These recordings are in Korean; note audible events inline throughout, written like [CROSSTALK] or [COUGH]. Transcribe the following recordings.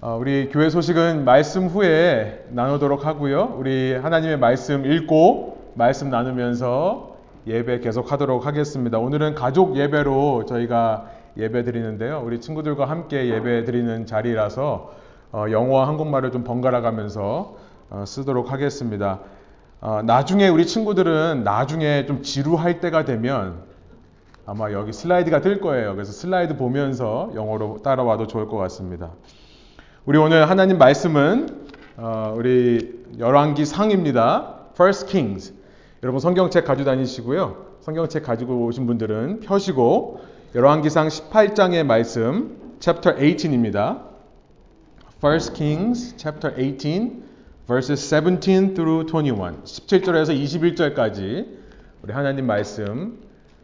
어, 우리 교회 소식은 말씀 후에 나누도록 하고요. 우리 하나님의 말씀 읽고 말씀 나누면서 예배 계속 하도록 하겠습니다. 오늘은 가족 예배로 저희가 예배 드리는데요. 우리 친구들과 함께 예배 드리는 자리라서 어, 영어와 한국말을 좀 번갈아 가면서 어, 쓰도록 하겠습니다. 어, 나중에 우리 친구들은 나중에 좀 지루할 때가 되면 아마 여기 슬라이드가 뜰 거예요. 그래서 슬라이드 보면서 영어로 따라와도 좋을 것 같습니다. 우리 오늘 하나님 말씀은 어, 우리 열왕기 상입니다. First Kings. 여러분 성경책 가지고 다니시고요. 성경책 가지고 오신 분들은 펴시고 열왕기상 18장의 말씀 chapter 18입니다. First Kings chapter 18 verses 17 through 21. 17절에서 21절까지 우리 하나님 말씀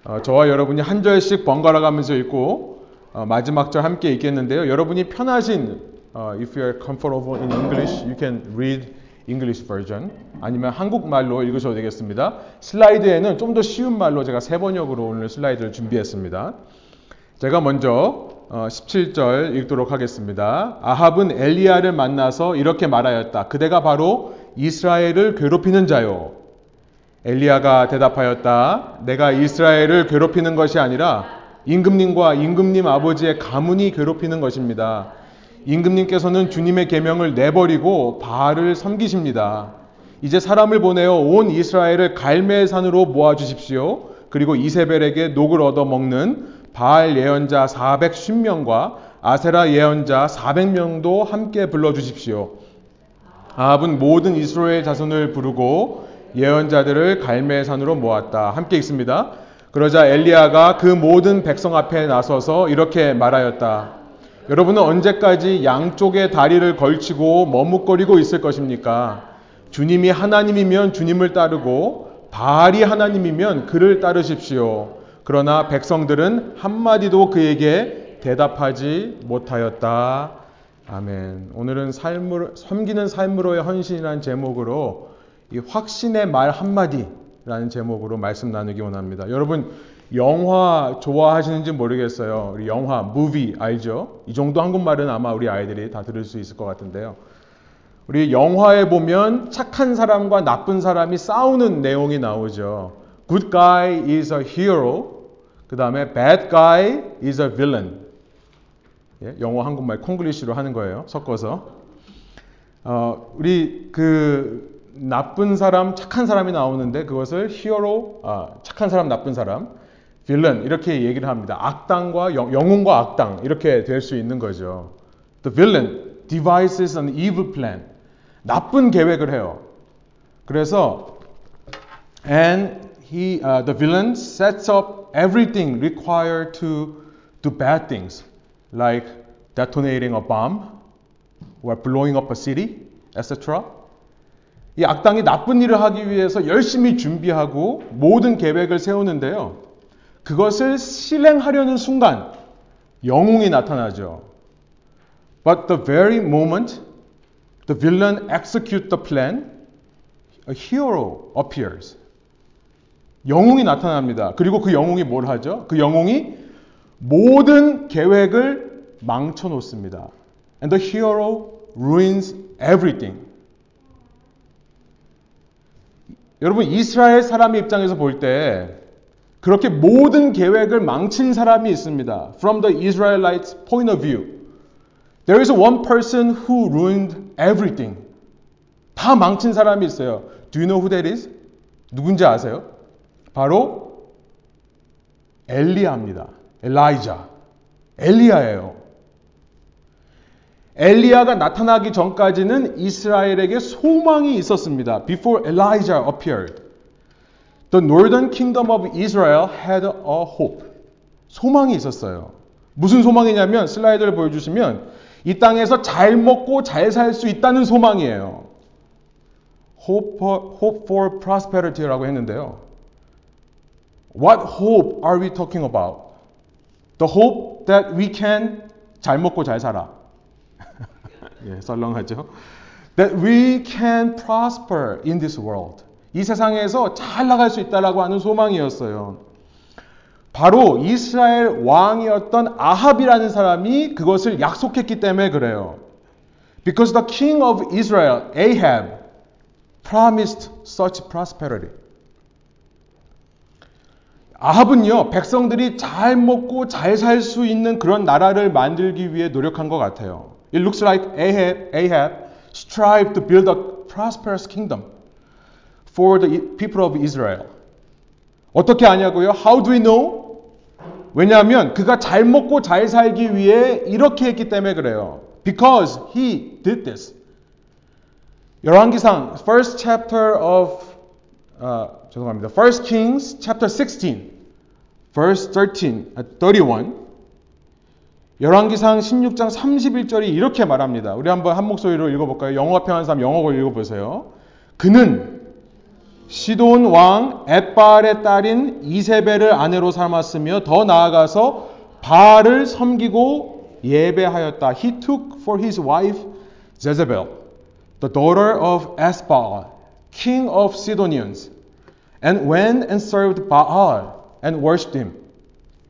어, 저와 여러분이 한 절씩 번갈아 가면서 읽고 어, 마지막 절 함께 읽겠는데요. 여러분이 편하신 Uh, if you are comfortable in English, you can read English version. 아니면 한국말로 읽으셔도 되겠습니다. 슬라이드에는 좀 더 쉬운 말로 제가 세 번역으로 오늘 슬라이드를 준비했습니다. 제가 먼저 어, 17절 읽도록 하겠습니다. 아합은 엘리야를 만나서 이렇게 말하였다. 그대가 바로 이스라엘을 괴롭히는 자요. 엘리야가 대답하였다. 내가 이스라엘을 괴롭히는 것이 아니라 임금님과 임금님 아버지의 가문이 괴롭히는 것입니다. 임금님께서는 주님의 계명을 내버리고 바알을 섬기십니다. 이제 사람을 보내어 온 이스라엘을 갈멜 산으로 모아 주십시오. 그리고 이세벨에게 녹을 얻어 먹는 바알 예언자 410명과 아세라 예언자 400명도 함께 불러 주십시오. 아합은 모든 이스라엘 자손을 부르고 예언자들을 갈멜 산으로 모았다. 함께 읽습니다. 그러자 엘리야가 그 모든 백성 앞에 나서서 이렇게 말하였다. 여러분은 언제까지 양쪽에 다리를 걸치고 머뭇거리고 있을 것입니까? 주님이 하나님이면 주님을 따르고 바알이 하나님이면 그를 따르십시오. 그러나 백성들은 한마디도 그에게 대답하지 못하였다. 아멘. 오늘은 삶을, 섬기는 삶으로의 헌신이라는 제목으로 이 확신의 말 한마디라는 제목으로 말씀 나누기 원합니다. 여러분, 영화 좋아하시는지 모르겠어요. 우리 영화, 무비 알죠? 이 정도 한국말은 아마 우리 아이들이 다 들을 수 있을 것 같은데요. 우리 영화에 보면 착한 사람과 나쁜 사람이 싸우는 내용이 나오죠. Good guy is a hero. 그 다음에 bad guy is a villain. 예, 영어 한국말 콩글리시로 하는 거예요. 섞어서. 어, 우리 그 나쁜 사람, 착한 사람이 나오는데 그것을 hero, 아, 착한 사람, 나쁜 사람. 빌런 이렇게 얘기를 합니다. 악당과 영, 영웅과 악당 이렇게 될 수 있는 거죠. The villain devises an evil plan. 나쁜 계획을 해요. 그래서 and he uh, the villain sets up everything required to do bad things like detonating a bomb or blowing up a city, etc. 이 악당이 나쁜 일을 하기 위해서 열심히 준비하고 모든 계획을 세우는데요. 그것을 실행하려는 순간 영웅이 나타나죠. But the very moment the villain execute the plan, a hero appears. 영웅이 나타납니다. 그리고 그 영웅이 뭘 하죠? 그 영웅이 모든 계획을 망쳐 놓습니다. And the hero ruins everything. 여러분 이스라엘 사람의 입장에서 볼 때 그렇게 모든 계획을 망친 사람이 있습니다. From the Israelites' point of view, there is one person who ruined everything. 다 망친 사람이 있어요. Do you know who that is? 누군지 아세요? 바로 엘리야입니다. 엘라이자. 엘리야예요. 엘리야가 나타나기 전까지는 이스라엘에게 소망이 있었습니다. Before Elijah appeared. The northern kingdom of Israel had a hope. 소망이 있었어요. 무슨 소망이냐면 슬라이드를 보여주시면 이 땅에서 잘 먹고 잘 살 수 있다는 소망이에요. Hope for, hope for prosperity라고 했는데요. What hope are we talking about? The hope that we can 잘 먹고 잘 살아. 예, 썰렁하죠. That we can prosper in this world. 이 세상에서 잘 나갈 수 있다라고 하는 소망이었어요. 바로 이스라엘 왕이었던 아합이라는 사람이 그것을 약속했기 때문에 그래요. Because the king of Israel, Ahab, promised such prosperity. 아합은요, 백성들이 잘 먹고 잘 살 수 있는 그런 나라를 만들기 위해 노력한 것 같아요. It looks like Ahab, Ahab strived to build a prosperous kingdom for the people of Israel. 어떻게 아냐고요? How do we know? 왜냐하면 그가 잘 먹고 잘 살기 위해 이렇게 했기 때문에 그래요. Because he did this. 열왕기상 first chapter of 아, 죄송합니다. First Kings chapter 16 verse 13 31 열왕기상 16장 31절이 이렇게 말합니다. 우리 한번 한 목소리로 읽어볼까요? 영어가 편한 사람 영어로 읽어보세요. 그는 시돈 왕 엣바알의 딸인 이세벨을 아내로 삼았으며 더 나아가서 바알을 섬기고 예배하였다. He took for his wife Jezebel, the daughter of Esbaal, king of Sidonians, and went and served Baal and worshipped him.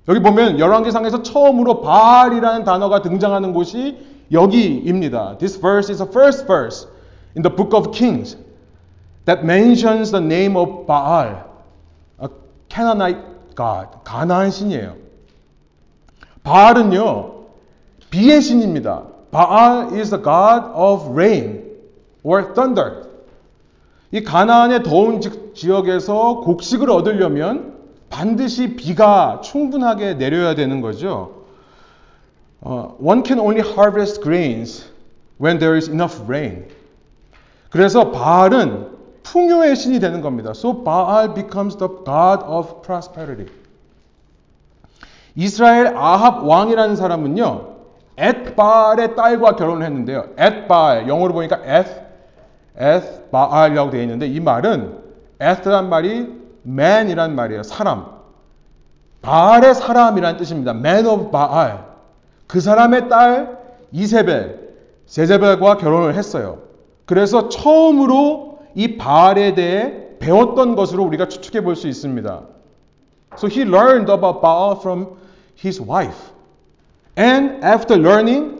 여기 보면 열왕기상에서 처음으로 바알이라는 단어가 등장하는 곳이 여기입니다. This verse is the first verse in the book of Kings. That mentions the name of Baal, a Canaanite god, 가나안 신이에요. 바알은요, 비의 신입니다. 바알 is the god of rain or thunder. 이 가나안의 더운 지역에서 곡식을 얻으려면 반드시 비가 충분하게 내려야 되는 거죠. Uh, one can only harvest grains when there is enough rain. 그래서 바알은 풍요의 신이 되는 겁니다. So Baal becomes the god of prosperity. 이스라엘 아합 왕이라는 사람은요. 엣바알의 딸과 결혼을 했는데요. 엣바알 영어로 보니까 eth eth 바알이라고 되어 있는데 이 말은 eth란 말이 man이란 말이에요. 사람. 바알의 사람이라는 뜻입니다. man of 바알. 그 사람의 딸 이세벨, 세제벨과 결혼을 했어요. 그래서 처음으로 이 바알에 대해 배웠던 것으로 우리가 추측해 볼 수 있습니다. So he learned about Baal from his wife. And after learning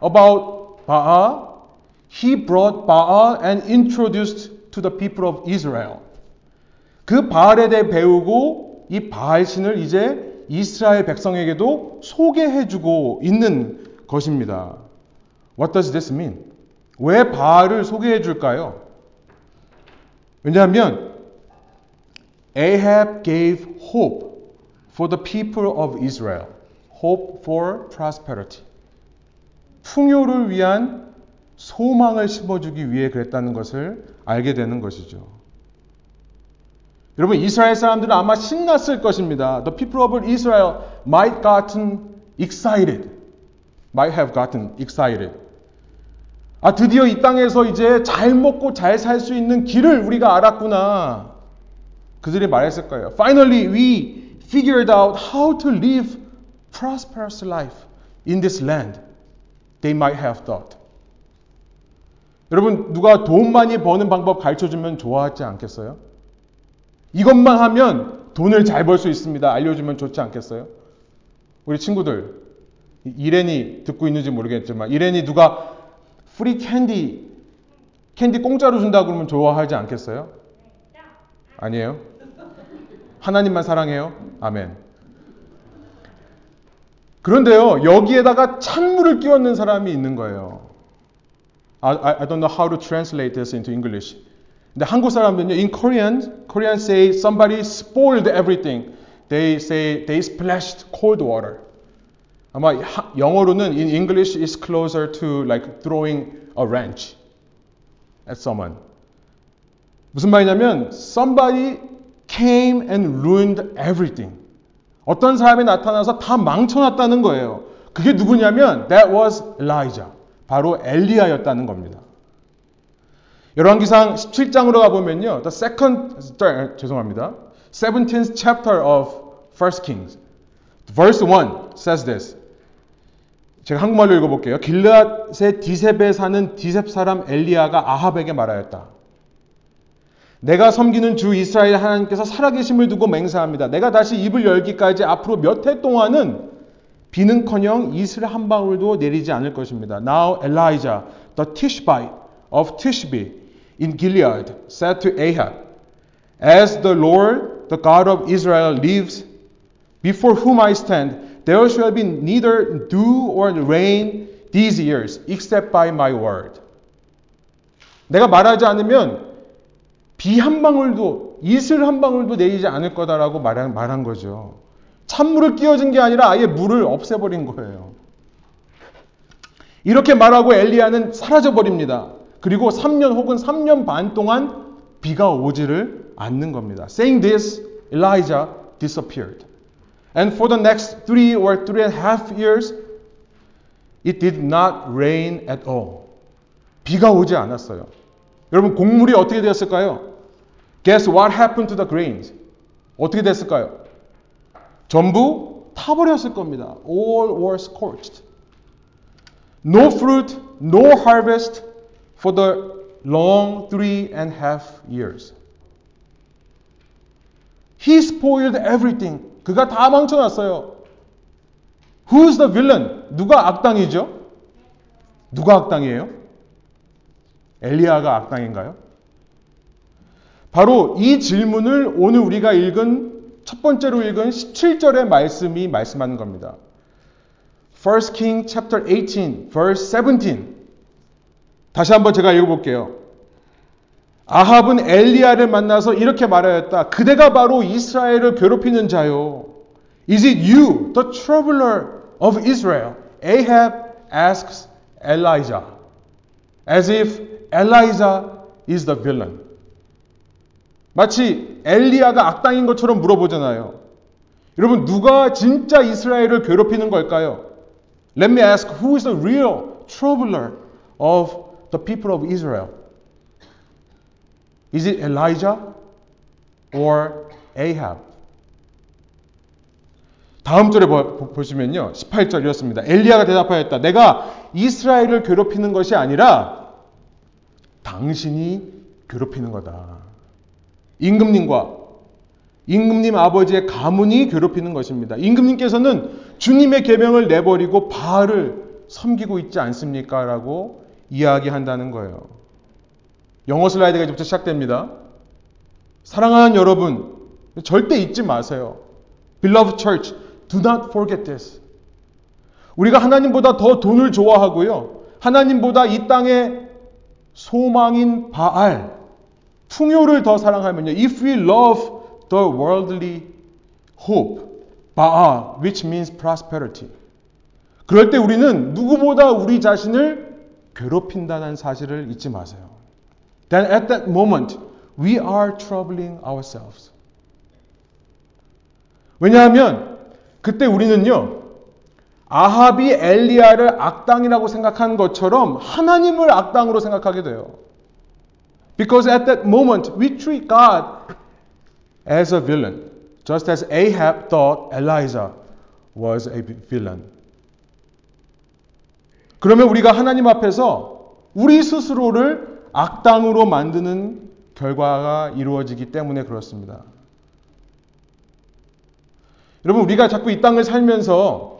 about Baal, he brought Baal and introduced to the people of Israel. 그 바알에 대해 배우고 이 바알 신을 이제 이스라엘 백성에게도 소개해 주고 있는 것입니다. What does this mean? 왜 바알을 소개해 줄까요? 왜냐하면 Ahab gave hope for the people of Israel. Hope for prosperity. 풍요를 위한 소망을 심어주기 위해 그랬다는 것을 알게 되는 것이죠. 여러분, 이스라엘 사람들은 아마 신났을 것입니다. The people of Israel might gotten excited. Might have gotten excited. 아, 드디어 이 땅에서 이제 잘 먹고 잘 살 수 있는 길을 우리가 알았구나. 그들이 말했을 거예요. Finally, we figured out how to live prosperous life in this land. They might have thought. 여러분, 누가 돈 많이 버는 방법 가르쳐 주면 좋아하지 않겠어요? 이것만 하면 돈을 잘 벌 수 있습니다. 알려주면 좋지 않겠어요? 우리 친구들, 이렌이 듣고 있는지 모르겠지만, 이렌이 누가 free candy, 캔디 공짜로 준다 그러면 좋아하지 않겠어요? 아니에요? 하나님만 사랑해요? 아멘. 그런데요, 여기에다가 찬물을 끼얹는 사람이 있는 거예요. I, I don't know how to translate this into English. 근데 한국 사람들은요, in Korean, Korean say somebody spoiled everything. They say they splashed cold water. 아마 영어로는 in English is closer to like throwing a wrench at someone. 무슨 말이냐면 somebody came and ruined everything. 어떤 사람이 나타나서 다 망쳐놨다는 거예요. 그게 누구냐면 that was Elijah. 바로 엘리야였다는 겁니다. 열왕기상 17장으로 가 보면요. The second, 죄송합니다. 17th chapter of First Kings. Verse 1 says this. 제가 한국말로 읽어볼게요. 길앗의 디셉에 사는 디셉 사람 엘리야가 아합에게 말하였다. 내가 섬기는 주 이스라엘 하나님께서 살아계심을 두고 맹세합니다. 내가 다시 입을 열기까지 앞으로 몇 해 동안은 비는커녕 이슬 한 방울도 내리지 않을 것입니다. Now Elijah, the Tishbite of Tishbe in Gilead, said to Ahab, As the Lord, the God of Israel, lives, before whom I stand, there shall be neither dew or rain these years, except by my word. 내가 말하지 않으면 비 한 방울도, 이슬 한 방울도 내리지 않을 거다라고 말한, 말한 거죠. 찬물을 끼워준 게 아니라 아예 물을 없애버린 거예요. 이렇게 말하고 엘리야는 사라져 버립니다. 그리고 3년 혹은 3년 반 동안 비가 오지를 않는 겁니다. Saying this, Elijah disappeared. And for the next three or three and a half years, it did not rain at all. 비가 오지 않았어요. 여러분, 곡물이 어떻게 되었을까요? Guess what happened to the grains? 어떻게 됐을까요? 전부 타버렸을 겁니다. All were scorched. No fruit, no harvest for the long three and a half years. He spoiled everything. 그가 다 망쳐놨어요. Who's the villain? 누가 악당이죠? 누가 악당이에요? 엘리야가 악당인가요? 바로 이 질문을 오늘 우리가 읽은 첫 번째로 읽은 17절의 말씀이 말씀하는 겁니다. 1 King chapter 18 verse 17 다시 한번 제가 읽어 볼게요. 아합은 엘리야를 만나서 이렇게 말하였다. 그대가 바로 이스라엘을 괴롭히는 자요. Is it you, the troubler of Israel? Ahab asks Elijah, as if Elijah is the villain. 마치 엘리야가 악당인 것처럼 물어보잖아요. 여러분 누가 진짜 이스라엘을 괴롭히는 걸까요? Let me ask, who is the real troubler of the people of Israel? Is it Elijah or Ahab? 다음 절에 보시면요. 18절 이렇습니다. 엘리야가 대답하였다. 내가 이스라엘을 괴롭히는 것이 아니라 당신이 괴롭히는 거다. 임금님과 임금님 아버지의 가문이 괴롭히는 것입니다. 임금님께서는 주님의 계명을 내버리고 바알을 섬기고 있지 않습니까? 라고 이야기한다는 거예요. 영어 슬라이드가 이제부터 시작됩니다. 사랑하는 여러분, 절대 잊지 마세요. Beloved church, do not forget this. 우리가 하나님보다 더 돈을 좋아하고요. 하나님보다 이 땅의 소망인 바알, 풍요를 더 사랑하면요. If we love the worldly hope, 바알, which means prosperity. 그럴 때 우리는 누구보다 우리 자신을 괴롭힌다는 사실을 잊지 마세요. Then at that moment, we are troubling ourselves. 왜냐하면 그때 우리는요, 아합이 엘리야를 악당이라고 생각한 것처럼 하나님을 악당으로 생각하게 돼요. Because at that moment we treat God as a villain, just as Ahab thought Elijah was a villain. 그러면 우리가 하나님 앞에서 우리 스스로를 악당으로 만드는 결과가 이루어지기 때문에 그렇습니다. 여러분, 우리가 자꾸 이 땅을 살면서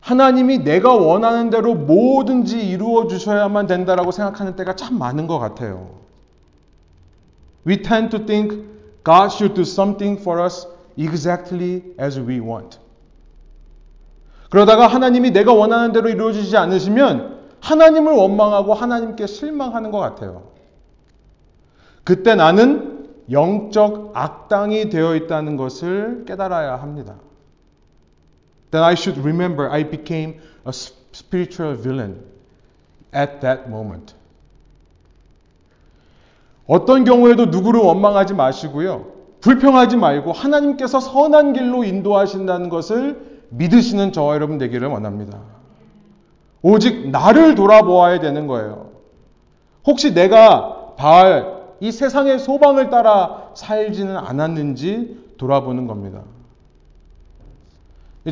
하나님이 내가 원하는 대로 뭐든지 이루어 주셔야만 된다라고 생각하는 때가 참 많은 것 같아요. We tend to think God should do something for us exactly as we want. 그러다가 하나님이 내가 원하는 대로 이루어지지 않으시면 하나님을 원망하고 하나님께 실망하는 것 같아요. 그때 나는 영적 악당이 되어 있다는 것을 깨달아야 합니다. Then I should remember I became a spiritual villain at that moment. 어떤 경우에도 누구를 원망하지 마시고요. 불평하지 말고 하나님께서 선한 길로 인도하신다는 것을 믿으시는 저와 여러분 되기를 원합니다. 오직 나를 돌아보아야 되는 거예요. 혹시 내가 바알, 이 세상의 소방을 따라 살지는 않았는지 돌아보는 겁니다.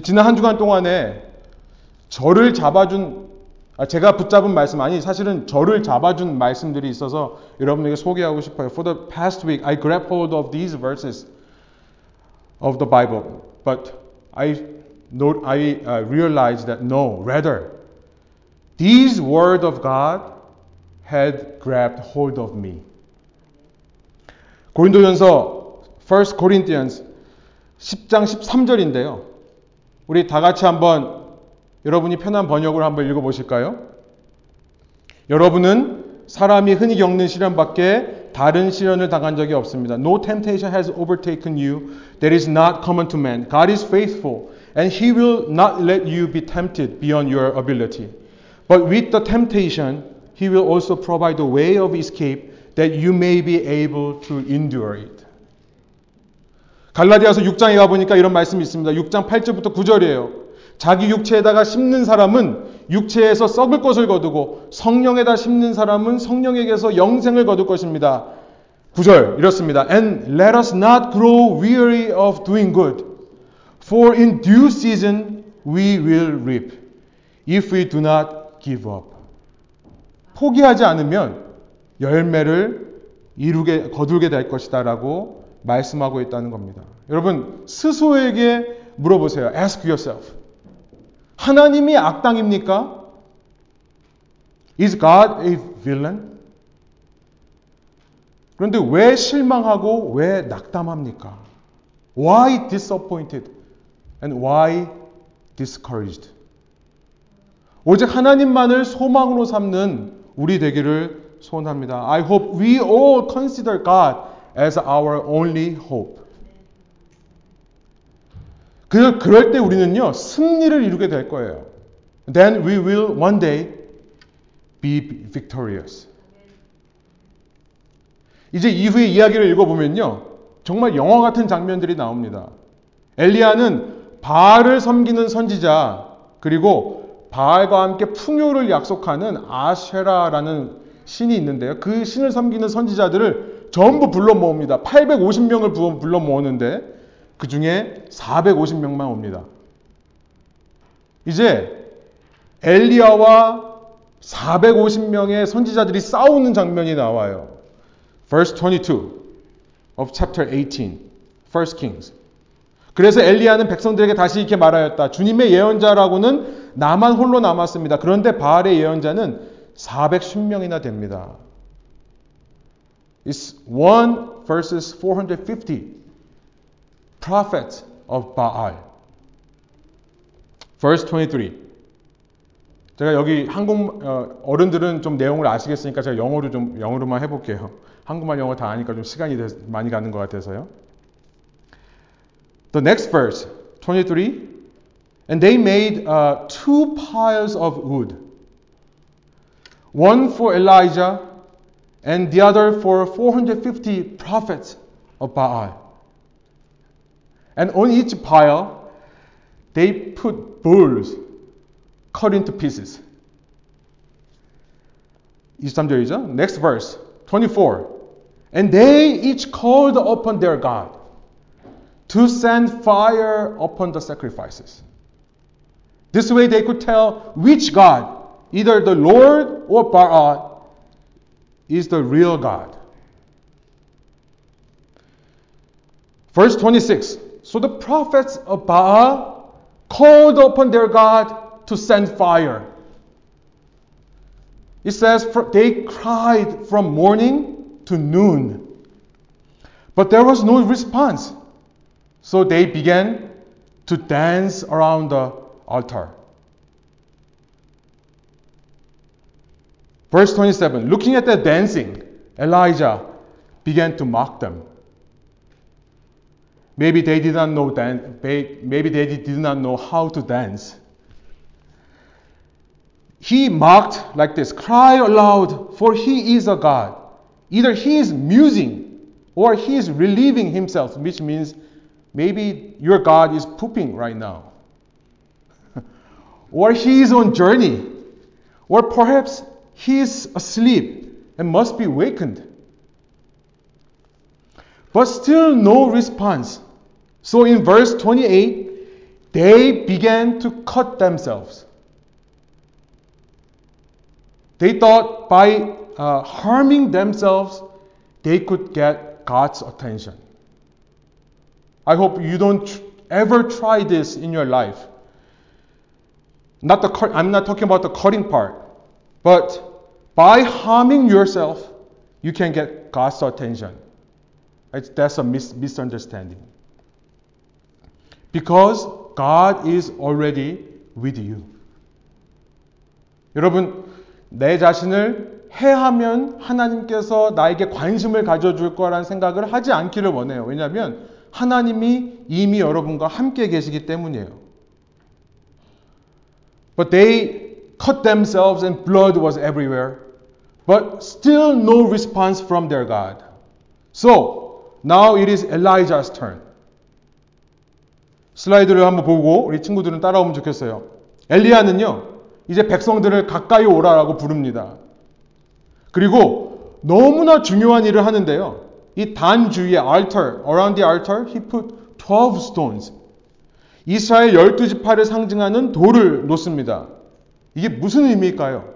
지난 한 주간 동안에 저를 잡아준 아, 제가 붙잡은 말씀 아니 사실은 저를 잡아준 말씀들이 있어서 여러분에게 소개하고 싶어요. For the past week, I grabbed hold of these verses of the Bible, but I, I uh, realized that no, rather, These word of God had grabbed hold of me. 고린도전서 1 Corinthians 10장 13절인데요. 우리 다 같이 한번 여러분이 편한 번역을 한번 읽어 보실까요? 여러분은 사람이 흔히 겪는 시련밖에 다른 시련을 당한 적이 없습니다. No temptation has overtaken you that is not common to man. God is faithful and he will not let you be tempted beyond your ability. But with the temptation, he will also provide a way of escape that you may be able to endure it. 갈라디아서 6장에 가보니까 이런 말씀이 있습니다. 6장 8절부터 9절이에요. 자기 육체에다가 심는 사람은 육체에서 썩을 것을 거두고 성령에다 심는 사람은 성령에게서 영생을 거둘 것입니다. 9절 이렇습니다. And let us not grow weary of doing good, for in due season we will reap, if we do not give up. 포기하지 않으면 열매를 이루게 거두게 될 것이다라고 말씀하고 있다는 겁니다. 여러분 스스로에게 물어보세요. Ask yourself. 하나님이 악당입니까? Is God a villain? 그런데 왜 실망하고 왜 낙담합니까? Why disappointed and why discouraged? 오직 하나님만을 소망으로 삼는 우리 되기를 소원합니다. I hope we all consider God as our only hope. 그, 그럴 때 우리는요, 승리를 이루게 될 거예요. Then we will one day be victorious. 이제 이후의 이야기를 읽어보면요, 정말 영화 같은 장면들이 나옵니다. 엘리야는 바알을 섬기는 선지자, 그리고 바알과 함께 풍요를 약속하는 아쉐라라는 신이 있는데요. 그 신을 섬기는 선지자들을 전부 불러 모읍니다. 850명을 불러 모으는데 그 중에 450명만 옵니다. 이제 엘리야와 450명의 선지자들이 싸우는 장면이 나와요. Verse 22 of chapter 18, 1 Kings. 그래서 엘리야는 백성들에게 다시 이렇게 말하였다. 주님의 예언자라고는 나만 홀로 남았습니다. 그런데 바알의 예언자는 410명이나 됩니다. It's 1 verses 450 prophets of Baal. Verse 23. 제가 여기 한국 어, 른들은 좀 내용을 아시겠으니까 제가 영어로 좀 영어로만 해볼게요. 한국말 영어 다 아니까 좀 시간이 많이 가는 것 같아서요. The next verse, 23. And they made uh, two piles of wood, one for Elijah and the other for 450 prophets of Baal. And on each pile, they put bulls cut into pieces. 23절이죠. Next verse, 24. And they each called upon their God to send fire upon the sacrifices. This way they could tell which God, either the Lord or Baal, is the real God. Verse 26 So the prophets of Baal called upon their God to send fire. It says they cried from morning to noon. But there was no response. So they began to dance around the altar. Verse 27 Looking at the dancing, Elijah began to mock them. Maybe they did not know dance. Maybe they did not know how to dance. He mocked like this Cry aloud, for he is a God. Either he is musing or he is relieving himself, which means maybe your God is pooping right now. [LAUGHS] or he is on journey. Or perhaps he is asleep and must be wakened. But still no response. So in verse 28, they began to cut themselves. They thought by uh, harming themselves, they could get God's attention. I hope you don't tr- ever try this in your life. Not the I'm not talking about the cutting part. But by harming yourself, you can get God's attention. That's a mis- misunderstanding. Because God is already with you. 여러분, 내 자신을 해하면 하나님께서 나에게 관심을 가져줄 거라는 생각을 하지 않기를 원해요. 왜냐하면 하나님이 이미 여러분과 함께 계시기 때문이에요. But they cut themselves and blood was everywhere. But still no response from their God. So now it is Elijah's turn. 슬라이드를 한번 보고 우리 친구들은 따라오면 좋겠어요. 엘리야는요, 이제 백성들을 가까이 오라라고 부릅니다. 그리고 너무나 중요한 일을 하는데요. 이 단 주위에 altar, around the altar, he put 12 stones. 이스라엘 12지파를 상징하는 돌을 놓습니다. 이게 무슨 의미일까요?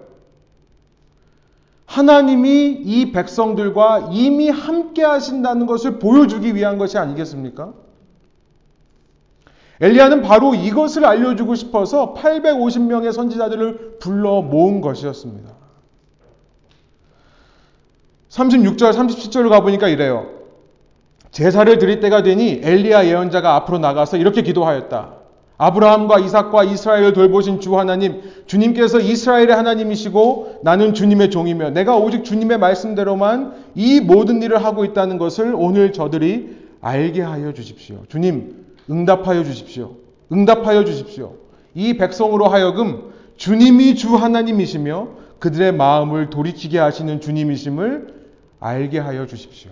하나님이 이 백성들과 이미 함께 하신다는 것을 보여주기 위한 것이 아니겠습니까? 엘리야는 바로 이것을 알려주고 싶어서 850명의 선지자들을 불러 모은 것이었습니다. 36절, 37절을 가보니까 이래요. 제사를 드릴 때가 되니 엘리야 예언자가 앞으로 나가서 이렇게 기도하였다. 아브라함과 이삭과 이스라엘을 돌보신 주 하나님, 주님께서 이스라엘의 하나님이시고 나는 주님의 종이며 내가 오직 주님의 말씀대로만 이 모든 일을 하고 있다는 것을 오늘 저들이 알게 하여 주십시오. 주님, 응답하여 주십시오. 응답하여 주십시오. 이 백성으로 하여금 주님이 주 하나님이시며 그들의 마음을 돌이키게 하시는 주님이심을 알게 하여 주십시오.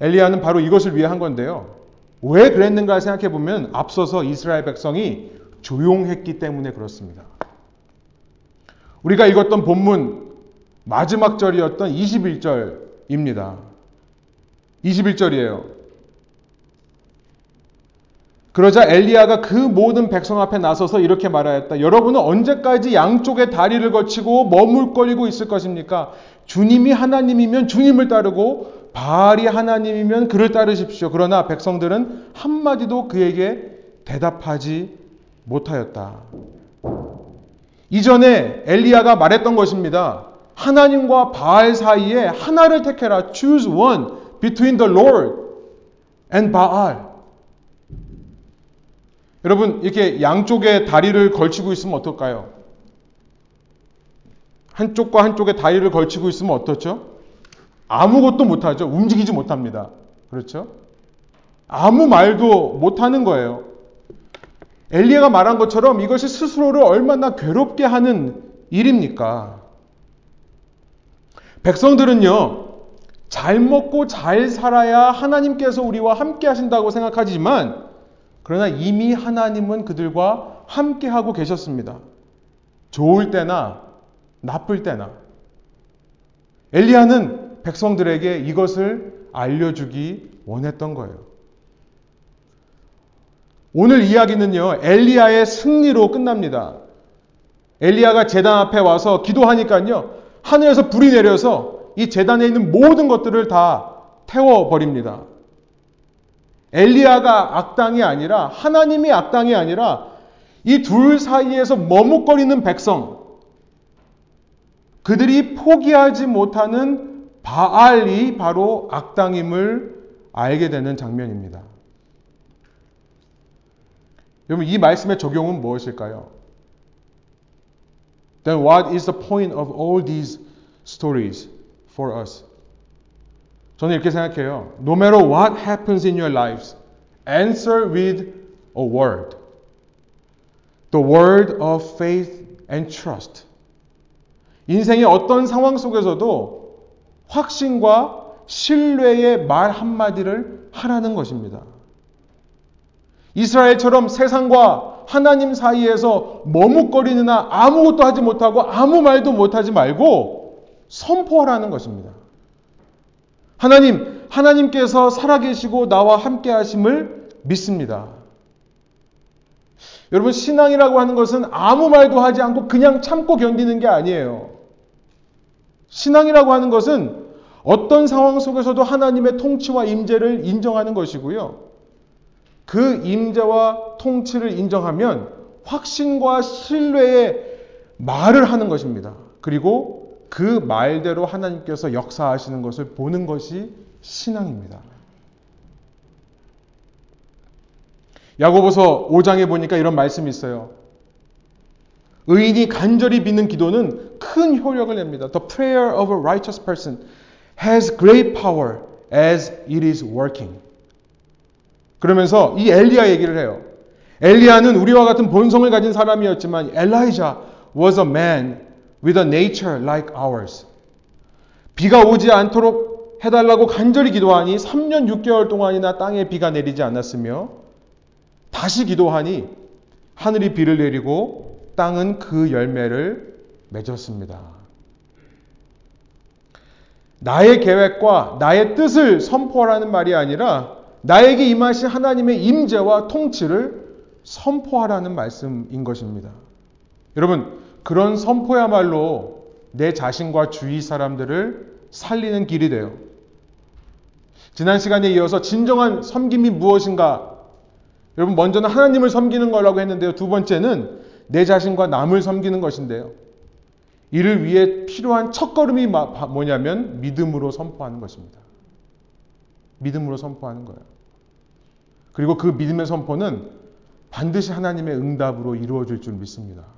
엘리야는 바로 이것을 위해 한 건데요. 왜 그랬는가 생각해 보면 앞서서 이스라엘 백성이 조용했기 때문에 그렇습니다. 우리가 읽었던 본문 마지막 절이었던 21절입니다. 21절이에요. 그러자 엘리야가 그 모든 백성 앞에 나서서 이렇게 말하였다. 여러분은 언제까지 양쪽의 다리를 거치고 머물거리고 있을 것입니까? 주님이 하나님이면 주님을 따르고 바알이 하나님이면 그를 따르십시오. 그러나 백성들은 한마디도 그에게 대답하지 못하였다. 이전에 엘리야가 말했던 것입니다. 하나님과 바알 사이에 하나를 택해라. Choose one between the Lord and Baal. 여러분, 이렇게 양쪽에 다리를 걸치고 있으면 어떨까요? 한쪽과 한쪽에 다리를 걸치고 있으면 어떻죠? 아무것도 못하죠. 움직이지 못합니다. 그렇죠? 아무 말도 못하는 거예요. 엘리야가 말한 것처럼 이것이 스스로를 얼마나 괴롭게 하는 일입니까? 백성들은요, 잘 먹고 잘 살아야 하나님께서 우리와 함께 하신다고 생각하지만, 그러나 이미 하나님은 그들과 함께 하고 계셨습니다. 좋을 때나 나쁠 때나. 엘리야는 백성들에게 이것을 알려주기 원했던 거예요. 오늘 이야기는요, 엘리야의 승리로 끝납니다. 엘리야가 재단 앞에 와서 기도하니까요, 하늘에서 불이 내려서 이 재단에 있는 모든 것들을 다 태워 버립니다. 엘리야가 악당이 아니라 하나님이 악당이 아니라 이 둘 사이에서 머뭇거리는 백성 그들이 포기하지 못하는 바알이 바로 악당임을 알게 되는 장면입니다. 여러분 이 말씀의 적용은 무엇일까요? Then what is the point of all these stories for us? 저는 이렇게 생각해요. No matter what happens in your lives, answer with a word. The word of faith and trust. 인생의 어떤 상황 속에서도 확신과 신뢰의 말 한마디를 하라는 것입니다. 이스라엘처럼 세상과 하나님 사이에서 머뭇거리느나 아무것도 하지 못하고 아무 말도 못하지 말고 선포하라는 것입니다. 하나님, 하나님께서 살아계시고 나와 함께 하심을 믿습니다. 여러분, 신앙이라고 하는 것은 아무 말도 하지 않고 그냥 참고 견디는 게 아니에요. 신앙이라고 하는 것은 어떤 상황 속에서도 하나님의 통치와 임재를 인정하는 것이고요. 그 임재와 통치를 인정하면 확신과 신뢰의 말을 하는 것입니다. 그리고 그 말대로 하나님께서 역사하시는 것을 보는 것이 신앙입니다. 야고보서 5장에 보니까 이런 말씀이 있어요. 의인이 간절히 믿는 기도는 큰 효력을 냅니다. The prayer of a righteous person has great power as it is working. 그러면서 이 엘리야 얘기를 해요. 엘리야는 우리와 같은 본성을 가진 사람이었지만 엘라이자 was a man with a nature like ours. 비가 오지 않도록 해달라고 간절히 기도하니 3년 6개월 동안이나 땅에 비가 내리지 않았으며 다시 기도하니 하늘이 비를 내리고 땅은 그 열매를 맺었습니다. 나의 계획과 나의 뜻을 선포하라는 말이 아니라 나에게 임하신 하나님의 임재와 통치를 선포하라는 말씀인 것입니다. 여러분, 그런 선포야말로 내 자신과 주위 사람들을 살리는 길이 돼요. 지난 시간에 이어서 진정한 섬김이 무엇인가? 여러분, 먼저는 하나님을 섬기는 거라고 했는데요. 두 번째는 내 자신과 남을 섬기는 것인데요. 이를 위해 필요한 첫걸음이 뭐냐면 믿음으로 선포하는 것입니다. 믿음으로 선포하는 거예요. 그리고 그 믿음의 선포는 반드시 하나님의 응답으로 이루어질 줄 믿습니다.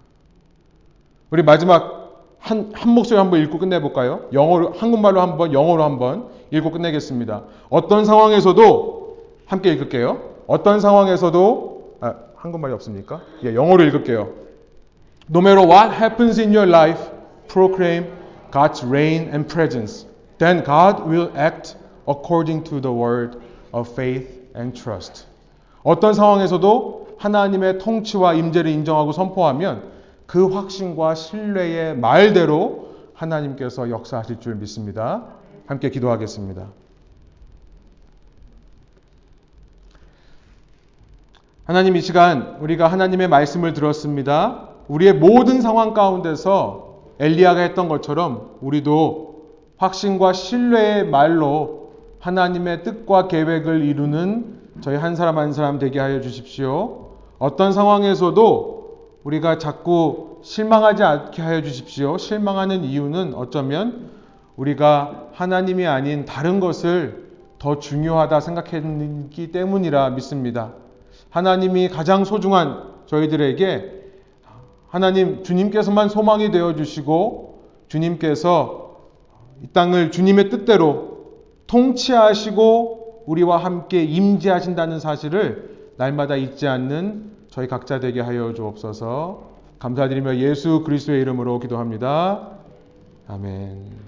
우리 마지막 한, 한 목소리 한번 읽고 끝내볼까요? 영어로, 한국말로 한번, 영어로 한번 읽고 끝내겠습니다. 어떤 상황에서도 함께 읽을게요. 어떤 상황에서도, 아, 한국말이 없습니까? 예, 영어로 읽을게요. No matter what happens in your life, proclaim God's reign and presence. Then God will act according to the word of faith and trust. 어떤 상황에서도 하나님의 통치와 임재를 인정하고 선포하면 그 확신과 신뢰의 말대로 하나님께서 역사하실 줄 믿습니다. 함께 기도하겠습니다. 하나님 이 시간 우리가 하나님의 말씀을 들었습니다. 우리의 모든 상황 가운데서 엘리야가 했던 것처럼 우리도 확신과 신뢰의 말로 하나님의 뜻과 계획을 이루는 저희 한 사람 한 사람 되게 하여 주십시오. 어떤 상황에서도 우리가 자꾸 실망하지 않게 하여 주십시오. 실망하는 이유는 어쩌면 우리가 하나님이 아닌 다른 것을 더 중요하다 생각했기 때문이라 믿습니다. 하나님이 가장 소중한 저희들에게 하나님 주님께서만 소망이 되어 주시고 주님께서 이 땅을 주님의 뜻대로 통치하시고 우리와 함께 임재하신다는 사실을 날마다 잊지 않는 저희 각자 되게 하여 주옵소서. 감사드리며 예수 그리스도의 이름으로 기도합니다. 아멘.